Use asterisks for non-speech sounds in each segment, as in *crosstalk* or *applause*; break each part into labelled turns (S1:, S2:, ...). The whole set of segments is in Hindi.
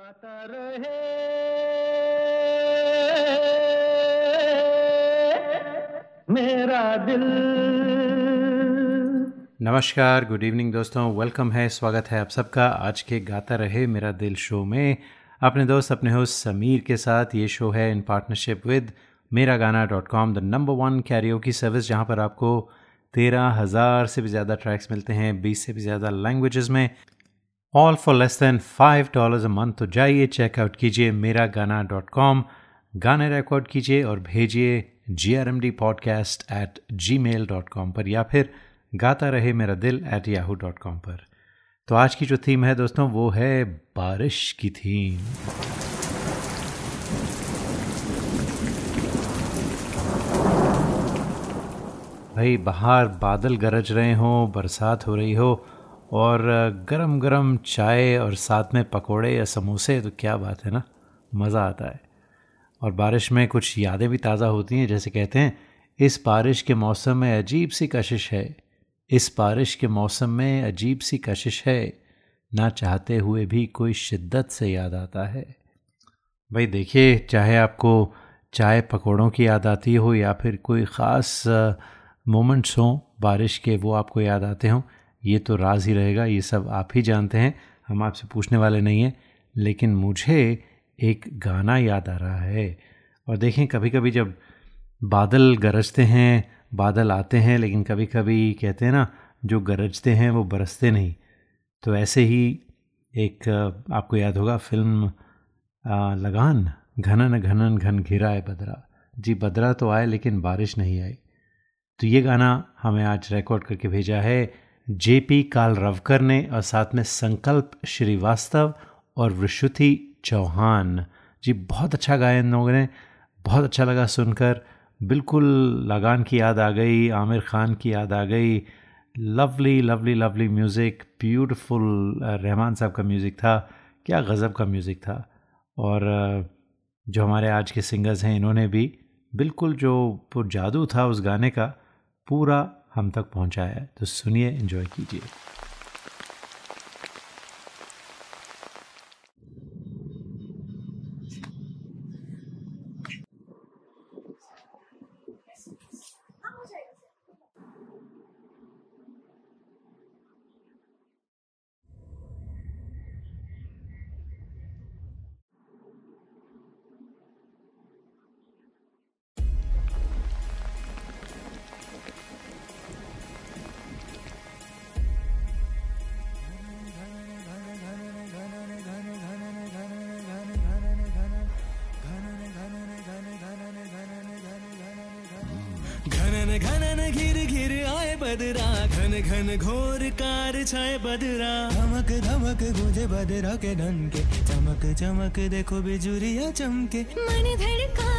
S1: गाता रहे। मेरा दिल।
S2: नमस्कार गुड इवनिंग दोस्तों वेलकम है, स्वागत है आप सबका। आज के गाता रहे मेरा दिल शो में। अपने दोस्त, अपने होस्ट समीर के साथ ये शो है इन partnership with Mera Gaana dot com the number one karaoke की सर्विस जहाँ पर आपको तेरह हज़ार से भी ज़्यादा ट्रैक्स मिलते हैं, बीस से भी ज़्यादा लैंग्वेजेस में। All for less than five dollars a month तो जाइए चेकआउट कीजिए मेरा गाना डॉट कॉम गाने रिकॉर्ड कीजिए और भेजिए G R M D podcast at Gmail dot com पर, या फिर गाता रहे मेरा दिल एट याहू डॉट कॉम पर। तो आज की जो थीम है दोस्तों, वो है बारिश की थीम भाई, बाहर बादल गरज रहे हों, बरसात हो रही हो और गरम गरम चाय और साथ में पकोड़े या समोसे तो क्या बात है ना? मज़ा आता है। और बारिश में कुछ यादें भी ताज़ा होती हैं, जैसे कहते हैं, इस बारिश के मौसम में अजीब सी कशिश है। इस बारिश के मौसम में अजीब सी कशिश है। ना चाहते हुए भी कोई शिद्दत से याद आता है। भाई देखिए, चाहे आपको चाय पकौड़ों की याद आती हो या फिर कोई ख़ास मोमेंट्स हों, बारिश के वो आपको याद आते हों ये तो राज ही रहेगा, ये सब आप ही जानते हैं, हम आपसे पूछने वाले नहीं हैं, लेकिन मुझे एक गाना याद आ रहा है। और देखें कभी कभी जब बादल गरजते हैं, बादल आते हैं, लेकिन कभी कभी कहते हैं ना, जो गरजते हैं वो बरसते नहीं। तो ऐसे ही एक, आपको याद होगा, फ़िल्म लगान, घनन घनन, घन घिरा है बदरा। जी, बदरा तो आए, लेकिन बारिश नहीं आई। तो ये गाना हमें आज रिकॉर्ड करके भेजा है। जेपी कालरवकर ने और साथ में संकल्प श्रीवास्तव और विशुति चौहान। जी, बहुत अच्छा गाया इन लोगों ने। बहुत अच्छा लगा सुनकर। बिल्कुल लगान की याद आ गई, आमिर खान की याद आ गई। Lovely lovely lovely music, beautiful Rahman साहब का म्यूज़िक था। क्या गज़ब का म्यूज़िक था। और जो हमारे आज के सिंगर्स हैं, इन्होंने भी बिल्कुल जो जादू था उस गाने का, पूरा हम तक पहुँचाया है। तो सुनिए एंजॉय कीजिए।
S3: बदरा, घन घन घोर कार छाए बदरा। धमक धमक, गुजे बदरा के डंके चमक चमक, देखो बिजुरिया चमके।
S4: मन धड़काए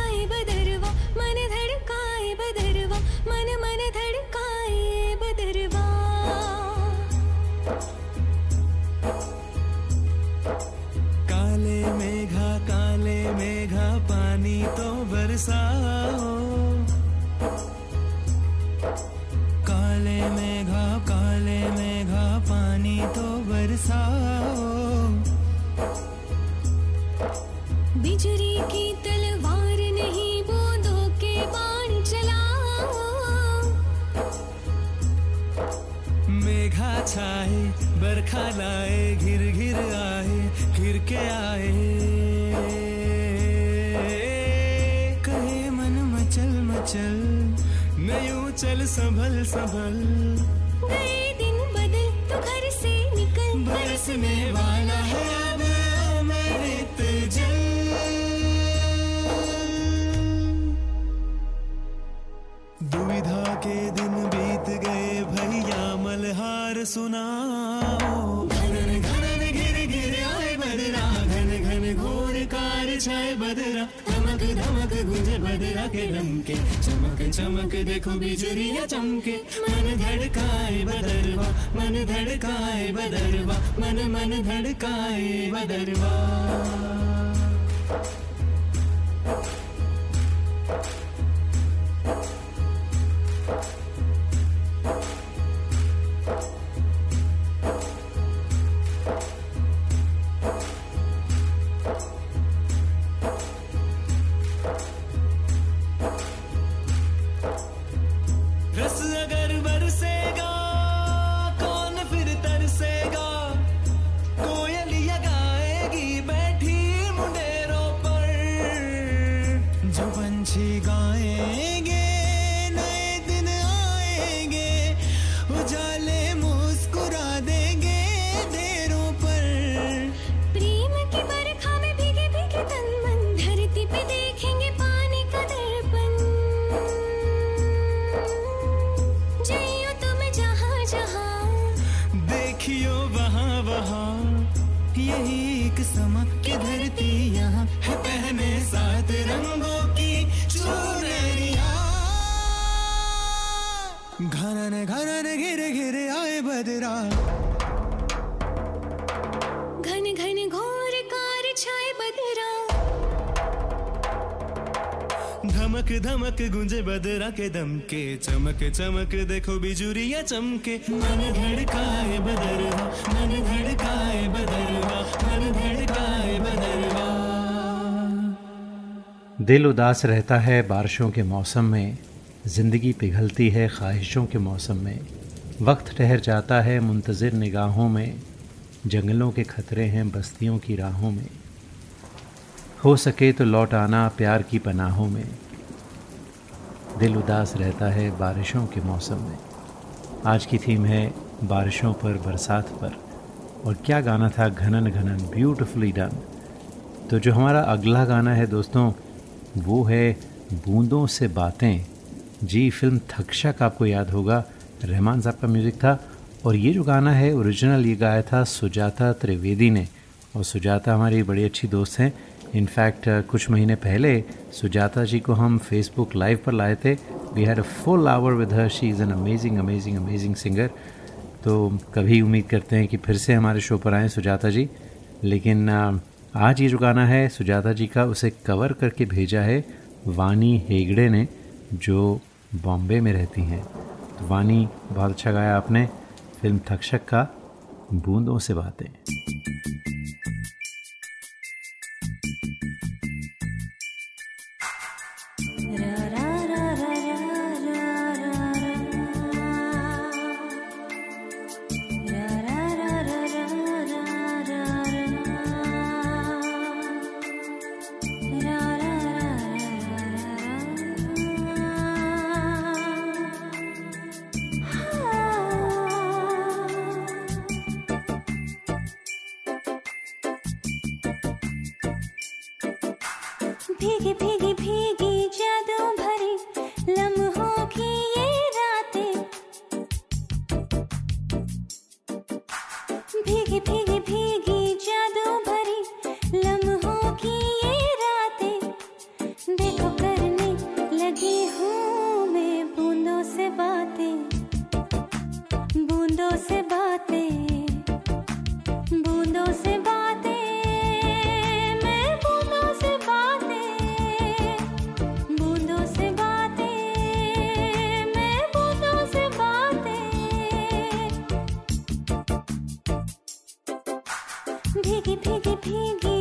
S3: from her गुंजे बदरा के डंके चमक चमक, देखो बिजुरिया चमके। मन धड़काए बदरवा, मन धड़काए बदरवा। मन मन धड़काए बदरवा। कदरा
S4: घन घन घोर कार छाए बदरा।
S3: धमक धमक गुंजे बदरा के दम के चमक चमक देखो बिजुरिया चमके। मन धड़काए बदरवा मन धड़काए बदरवा मन धड़काए बदरवा।
S2: दिल उदास रहता है बारिशों के मौसम में। ज़िंदगी पिघलती है ख्वाहिशों के मौसम में। वक्त ठहर जाता है मुंतज़र निगाहों में, जंगलों के खतरे हैं बस्तियों की राहों में। हो सके तो लौट आना प्यार की पनाहों में। दिल उदास रहता है बारिशों के मौसम में। आज की थीम है बारिशों पर बरसात पर। और क्या गाना था घनन घनन ब्यूटिफुली डन तो जो हमारा अगला गाना है दोस्तों, वो है बूंदों से बातें। जी, फ़िल्म थकशक आपको याद होगा। रहमान साहब का म्यूज़िक था और ये जो गाना है ओरिजिनल ये गाया था सुजाता त्रिवेदी ने। और सुजाता हमारी बड़ी अच्छी दोस्त हैं। इनफैक्ट कुछ महीने पहले सुजाता जी को हम फेसबुक लाइव पर लाए थे। We had a full hour with her she is an amazing amazing amazing singer तो कभी उम्मीद करते हैं कि फिर से हमारे शो पर आएँ सुजाता जी। लेकिन आज ये जो गाना है, सुजाता जी का उसे कवर करके भेजा है वानी हेगड़े ने, जो बॉम्बे में रहती हैं। वानी बहुत अच्छा गाया आपने फ़िल्म थक्षक का बूंदों से बातें।
S4: भीगी भीगी भीगी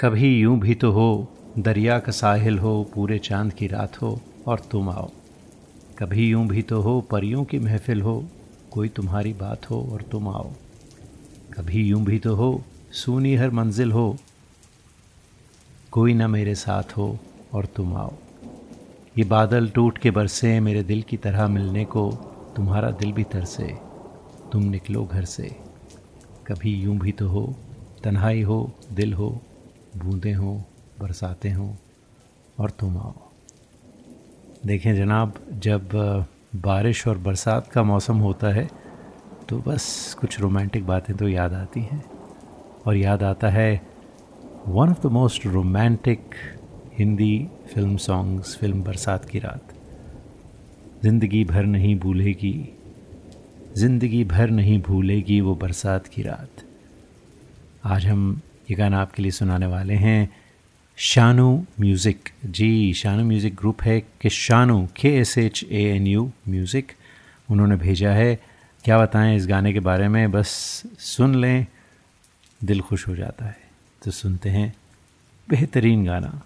S2: कभी यूँ भी तो हो, दरिया का साहिल हो, पूरे चाँद की रात हो, और तुम आओ। कभी यूँ भी तो हो, परियों की महफिल हो, कोई तुम्हारी बात हो और तुम आओ। कभी यूँ भी तो हो, सूनी हर मंजिल हो, कोई ना मेरे साथ हो और तुम आओ। ये बादल टूट के बरसे मेरे दिल की तरह मिलने को, तुम्हारा दिल भी तरसे, तुम निकलो घर से। कभी यूँ भी तो हो, तन्हाई हो, दिल हो बूंदें हों, बरसातें हों और तुम आओ। देखें जनाब, जब बारिश और बरसात का मौसम होता है तो बस कुछ रोमांटिक बातें तो याद आती हैं। और याद आता है one of the most romantic Hindi film songs film Barsaat Ki Raat. ज़िंदगी भर नहीं भूलेगी, ज़िंदगी भर नहीं भूलेगी वो बरसात की रात। आज हम ये गाना आपके लिए सुनाने वाले हैं। शानू म्यूज़िक। जी, शानू म्यूज़िक ग्रुप है कि शानू के S H A N U music. उन्होंने भेजा है। क्या बताएँ इस गाने के बारे में? बस सुन लें, दिल खुश हो जाता है। तो सुनते हैं। बेहतरीन गाना।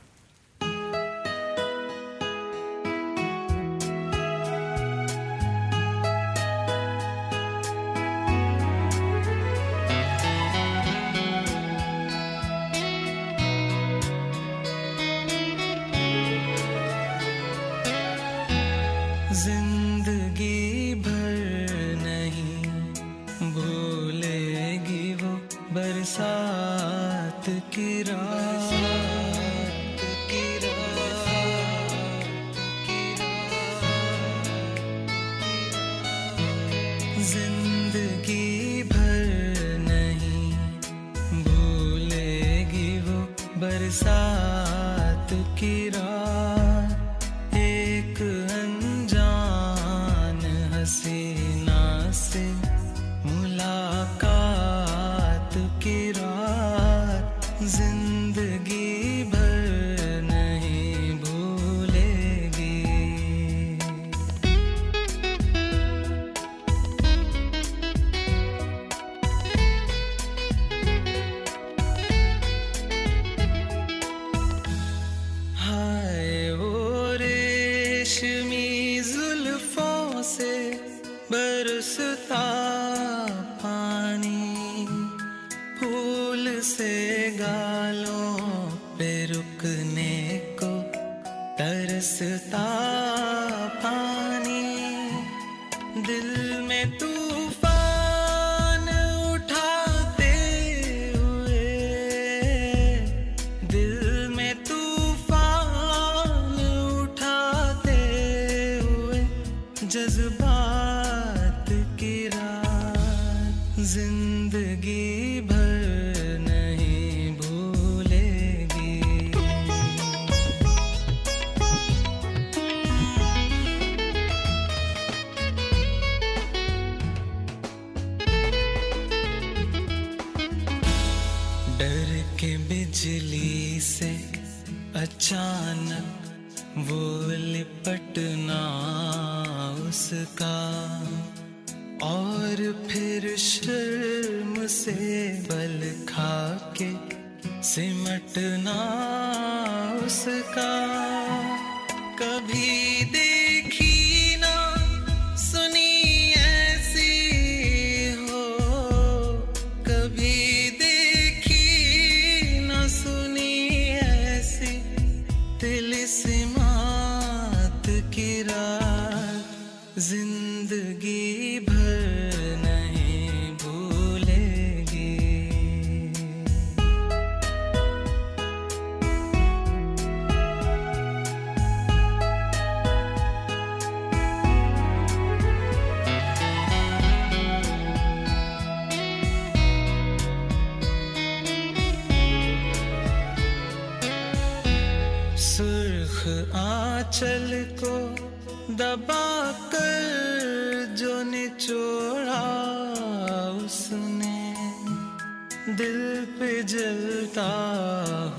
S3: सा अचानक वो लिपटना उसका। और फिर शर्म से बल खा के सिमटना उसका। कभी देखी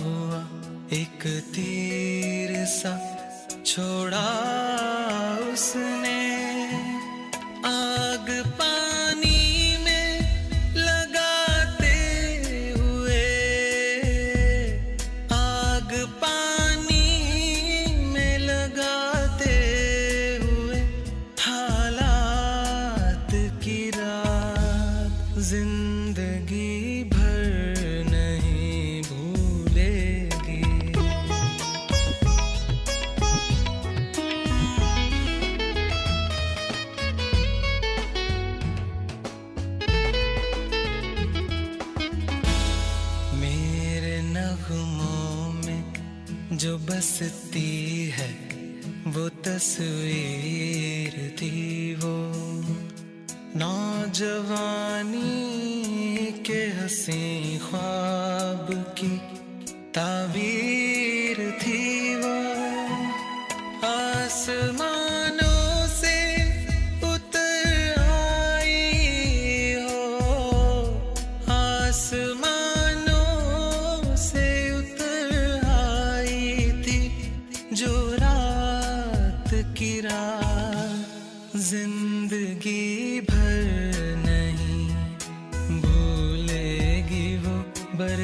S3: हुआ एक तीर सा छोड़ा उसने। तस्वीर थी वो नौजवानी के हसी ख्वाब।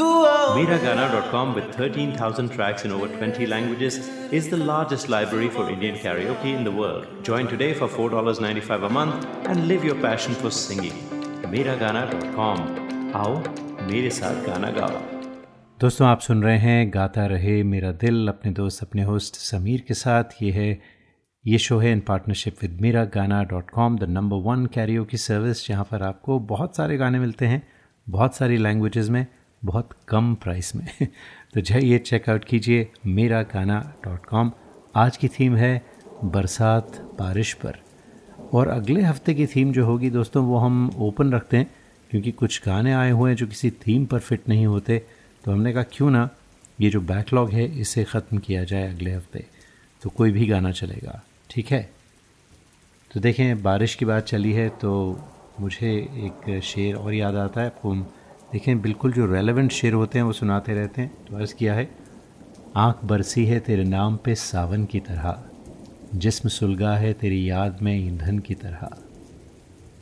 S2: Com with 13,000 tracks in over 20 languages is the largest library for Indian karaoke in the world. Join today for $4.95 a month and live your passion for singing. मेरागाना.com आओ मेरे साथ गाना गाओ। दोस्तों आप सुन रहे हैं गाता रहे मेरा दिल अपने दोस्त अपने होस्ट समीर के साथ। ये है ये शो है इन partnership with Mera Gaana dot com the number one karaoke की सर्विस जहाँ पर आपको बहुत सारे गाने मिलते हैं बहुत सारी लैंग्वेजेस में। बहुत कम प्राइस में। *laughs* तो जाइए चेकआउट कीजिए मेरा गाना डॉट कॉम आज की थीम है बरसात बारिश पर। और अगले हफ़्ते की थीम जो होगी दोस्तों, वो हम ओपन रखते हैं, क्योंकि कुछ गाने आए हुए हैं जो किसी थीम पर फिट नहीं होते। तो हमने कहा, क्यों ना ये जो बैकलॉग है, इसे ख़त्म किया जाए अगले हफ़्ते? तो कोई भी गाना चलेगा, ठीक है? तो देखें, बारिश की बात चली है तो मुझे एक शेर और याद आता है, आपको देखें, बिल्कुल जो रेलेवेंट शेर होते हैं, वो सुनाते रहते हैं। तो अर्ज़ किया है, आँख बरसी है तेरे नाम पे सावन की तरह, जिस्म सुलगा है तेरी याद में ईंधन की तरह।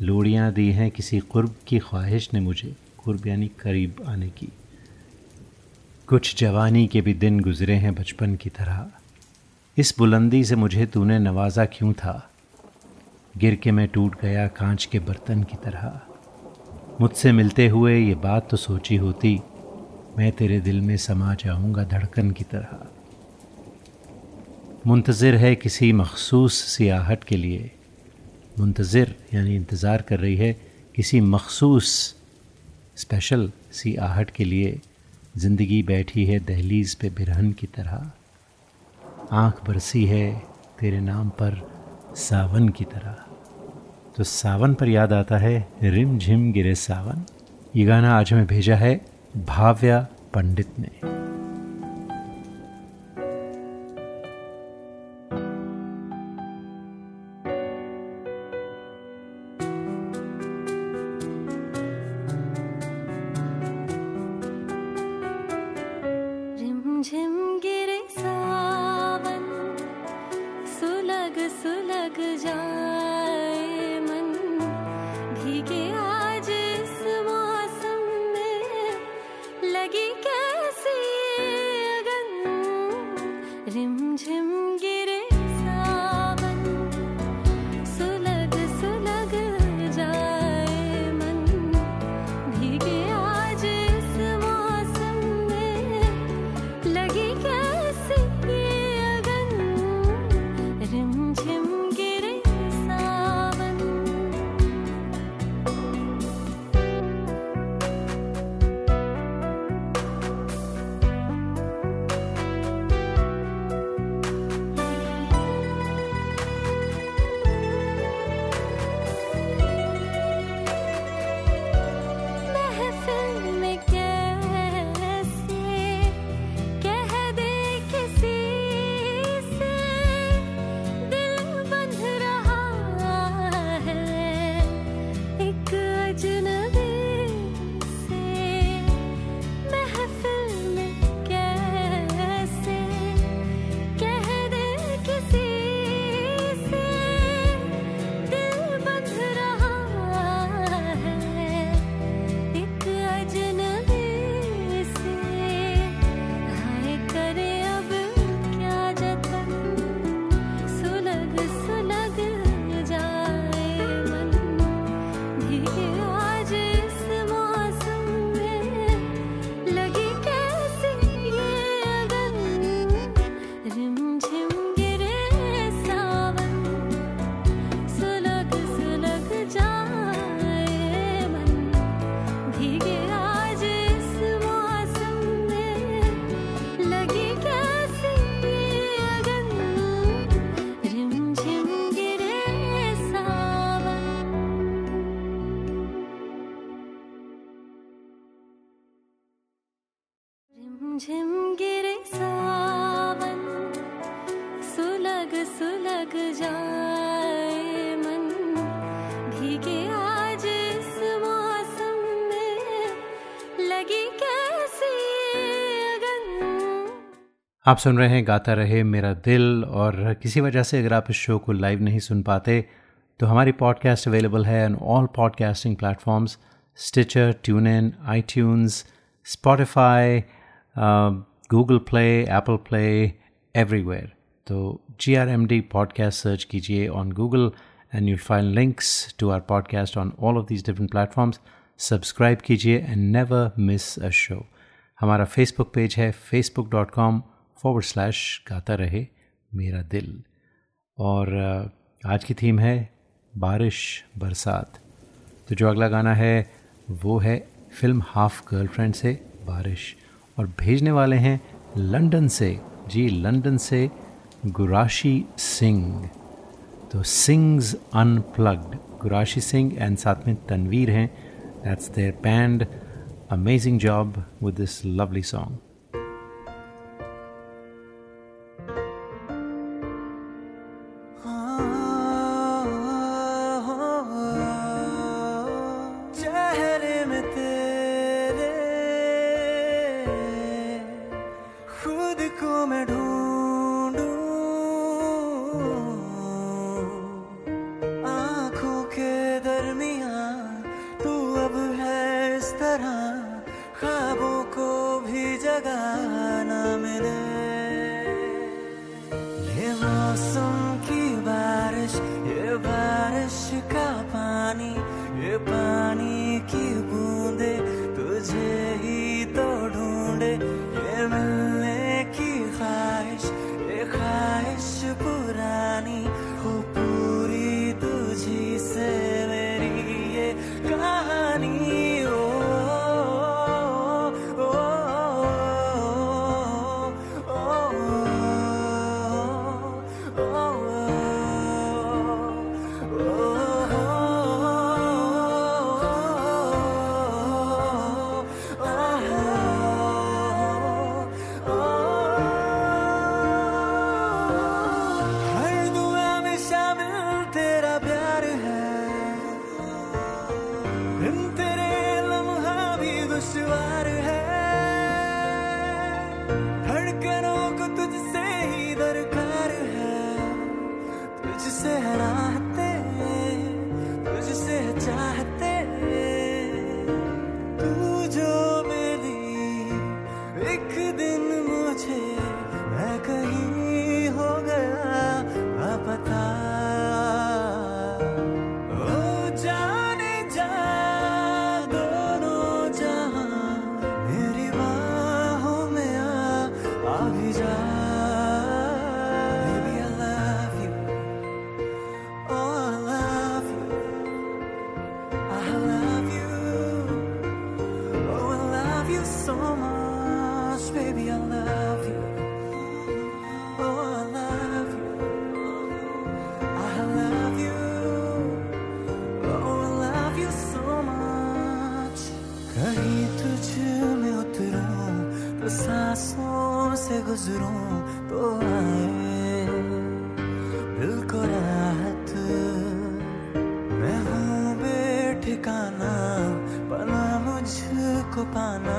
S2: लोड़ियाँ दी हैं किसी कुर्ब की ख्वाहिश ने मुझे, कुर्ब यानी करीब आने की। कुछ जवानी के भी दिन गुज़रे हैं बचपन की तरह। इस बुलंदी से मुझे तूने नवाजा क्यों था? गिर के मैं टूट गया कांच के बर्तन की तरह। मुझसे मिलते हुए ये बात तो सोची होती। मैं तेरे दिल में समा जाऊँगा धड़कन की तरह। मुंतज़र है किसी मखसूस सियाहट के लिए। मुंतज़र यानी इंतज़ार कर रही है किसी मखसूस स्पेशल सी आहट के लिए। ज़िंदगी बैठी है दहलीज़ पे बिरहन की तरह। आँख बरसी है तेरे नाम पर सावन की तरह। तो सावन पर याद आता है, रिम झिम गिरे सावन। ये गाना आज हमें भेजा है भाव्या पंडित ने।
S4: begin.
S3: आप सुन रहे हैं, गाता रहे मेरा दिल और किसी वजह से अगर आप इस शो को लाइव नहीं सुन पाते तो हमारी पॉडकास्ट अवेलेबल है on all podcasting platforms Stitcher TuneIn iTunes Spotify Google Play Apple Play everywhere तो G R M D podcast search कीजिए on Google and you find links to our podcast on all of these different platforms subscribe कीजिए and never miss a show हमारा फेसबुक पेज है Facebook dot com forward slash Gaata Rahe Mera दिल। और आज की थीम है बारिश, बरसात। तो जो अगला गाना है, वो है फ़िल्म हाफ़ गर्लफ्रेंड से बारिश। और भेजने वाले हैं लंदन से, जी लंदन से गुराशी सिंह। तो sings unplugged, Gurashi Singh and साथ में तनवीर हैं। That's their band amazing job with this lovely song
S5: तो सांसों से गुजरूं तो आए। दिल को राहत। मैं हूँ बेठिकाना, पना मुझको पाना।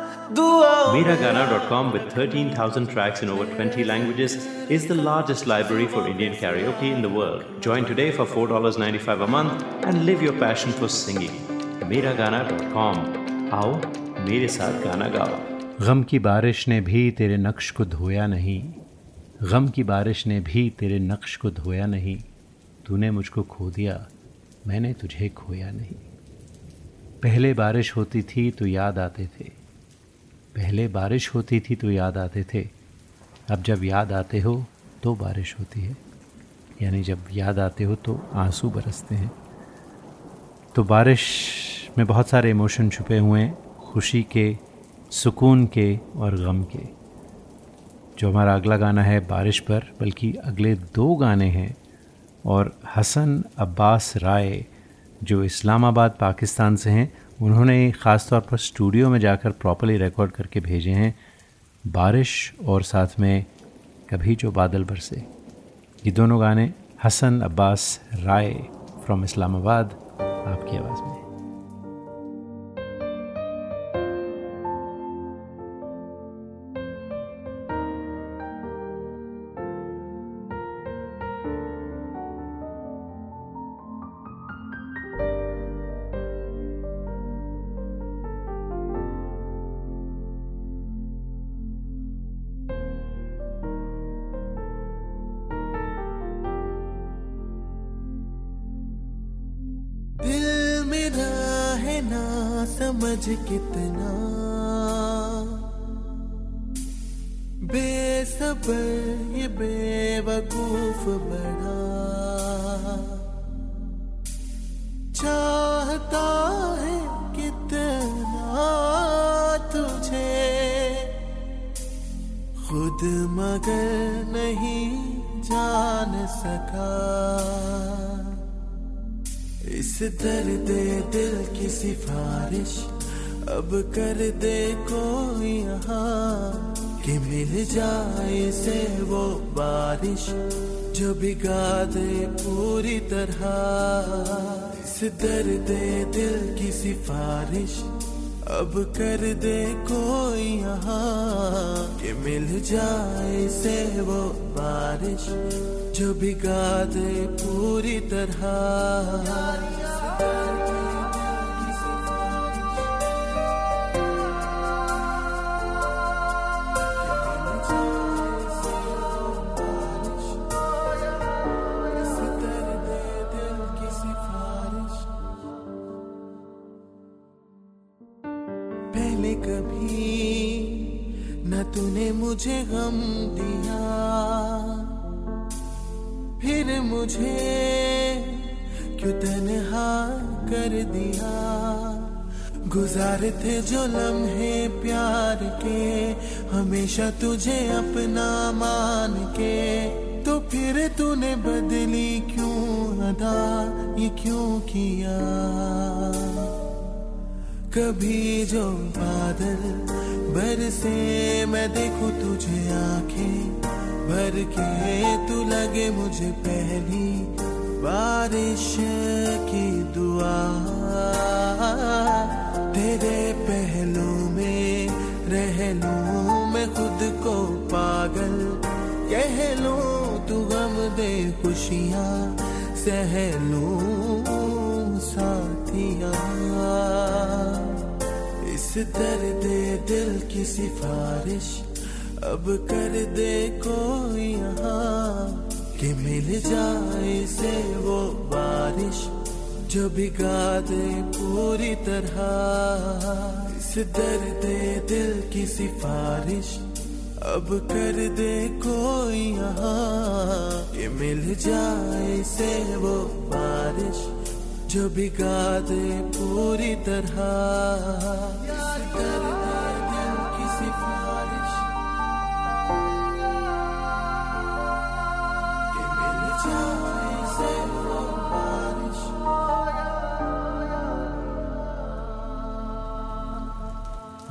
S2: Miragana.com with 13,000 tracks in over 20 languages is the largest library for Indian karaoke in the world. Join today for $4.95 a month and live your passion for singing. Miragana.com आओ मेरे साथ गाना गाओ गम की बारिश ने भी तेरे नक्श को धोया नहीं गम की बारिश ने भी तेरे नक्श को धोया नहीं तूने मुझको खो दिया मैंने तुझे खोया नहीं पहले बारिश होती थी तो याद आते थे पहले बारिश होती थी तो याद आते थे। अब जब याद आते हो तो बारिश होती है। यानी जब याद आते हो तो आँसू बरसते हैं। तो बारिश में बहुत सारे इमोशन छुपे हुए हैं, खुशी के, सुकून के और गम के। जो हमारा अगला गाना है बारिश पर, बल्कि अगले दो गाने हैं और हसन अब्बास राय, जो इस्लामाबाद, पाकिस्तान से हैं उन्होंने ख़ास तौर पर स्टूडियो में जाकर प्रॉपरली रिकॉर्ड करके भेजे हैं, बारिश और साथ में कभी जो बादल बरसे। ये दोनों गाने हसन अब्बास राय फ्रॉम इस्लामाबाद, आपकी आवाज़ में।
S6: समझ कितना। बेसबर ये बेवकूफ़ बड़ा चाहता है कितना तुझे। खुद मगर नहीं जान सका। दर्द दिल की सिफारिश। अब कर दे कोई यहाँ, कि मिल जाए से वो बारिश। जो बिगा दे पूरी तरह। इस दर्द दिल की सिफारिश। अब कर दे कोई यहाँ, कि मिल जाए से वो बारिश। जो बिगा दे पूरी तरह। मुझे गम दिया, फिर मुझे क्यों तन्हा कर दिया? गुजारे थे जो लम्हे प्यार के, हमेशा तुझे अपना मान के। तो फिर तूने बदली क्यों अदा? ये क्यों किया? कभी जो बादल बरसे मैं देखूँ तुझे आँखें भर के तू लगे मुझे पहली बारिश की दुआ। तेरे पहलू में रह लूँ मैं खुद को पागल, कह लूँ तू गम दे खुशियाँ, सह लूँ साथिया। इस दर्द दिल की सिफारिश? अब कर दे कोई यहाँ कि मिल जाए से वो बारिश जो बिगा दे पूरी तरह। इस दर्द दिल की सिफारिश। अब कर दे कोई यहाँ कि मिल जाए से वो बारिश। जो बिगा दे पूरी तरह।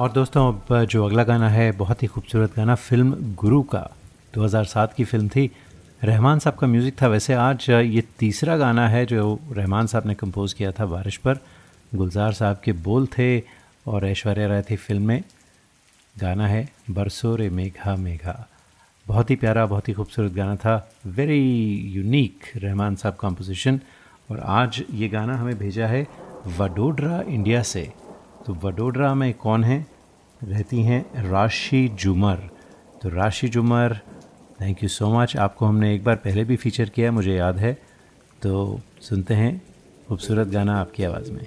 S4: और दोस्तों, अब जो अगला गाना है, बहुत ही खूबसूरत गाना, फ़िल्म गुरु का। 2007 की फ़िल्म थी रहमान साहब का म्यूज़िक था। वैसे आज ये तीसरा गाना है जो रहमान साहब ने कंपोज़ किया था बारिश पर। गुलजार साहब के बोल थे और ऐश्वर्या राय थी फ़िल्म में। गाना है, बरसो रे मेघा मेघा। बहुत ही प्यारा, बहुत ही खूबसूरत गाना था। वेरी यूनिक रहमान साहब कंपोजिशन और आज ये गाना हमें भेजा है वडोडरा इंडिया से। तो वडोदरा में कौन है? रहती हैं राशि जुमर। तो Rashi Jumar thank you so much आपको हमने एक बार पहले भी फीचर किया मुझे याद है। तो सुनते हैं खूबसूरत गाना आपकी आवाज़ में।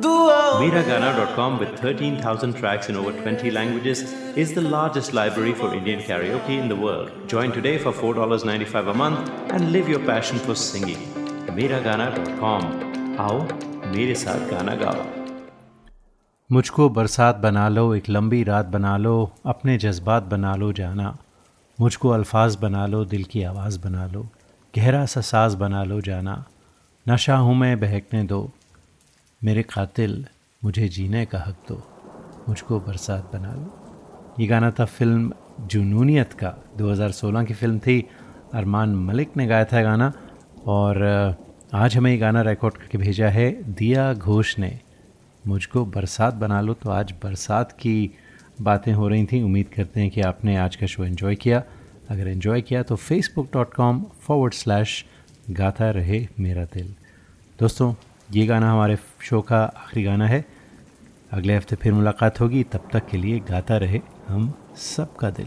S4: Miragana.com with 13,000 tracks in over 20 languages is the largest library for Indian karaoke in the world. Join today for $4.95 a month and live your passion for singing. Miragana.com. आओ मेरे साथ गाना गाओ मुझको बरसात बना लो एक लंबी रात बना लो अपने जज्बात बना लो जाना मुझको अल्फाज बना लो दिल की आवाज़ बना लो गहरा सा साज बना लो जाना नशा हूँ मैं बहकने दो मेरे कातिल, मुझे जीने का हक दो, मुझको बरसात बना लो। ये गाना था फ़िल्म जुनूनियत का 2016 की फ़िल्म थी। अरमान मलिक ने गाया था गाना और आज हमें ये गाना रिकॉर्ड करके भेजा है। दिया घोष ने, मुझको बरसात बना लो। तो आज बरसात की बातें हो रही थी। उम्मीद करते हैं कि आपने आज का शो एंजॉय किया। अगर एंजॉय किया तो Facebook dot com forward slash Gaata Rahe Mera दिल। दोस्तों ये गाना हमारे शो का आखिरी गाना है। अगले हफ़्ते फिर मुलाकात होगी। तब तक के लिए गाता रहे हम सबका दिल।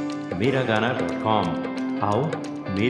S2: Miragana.com. आओ मेरे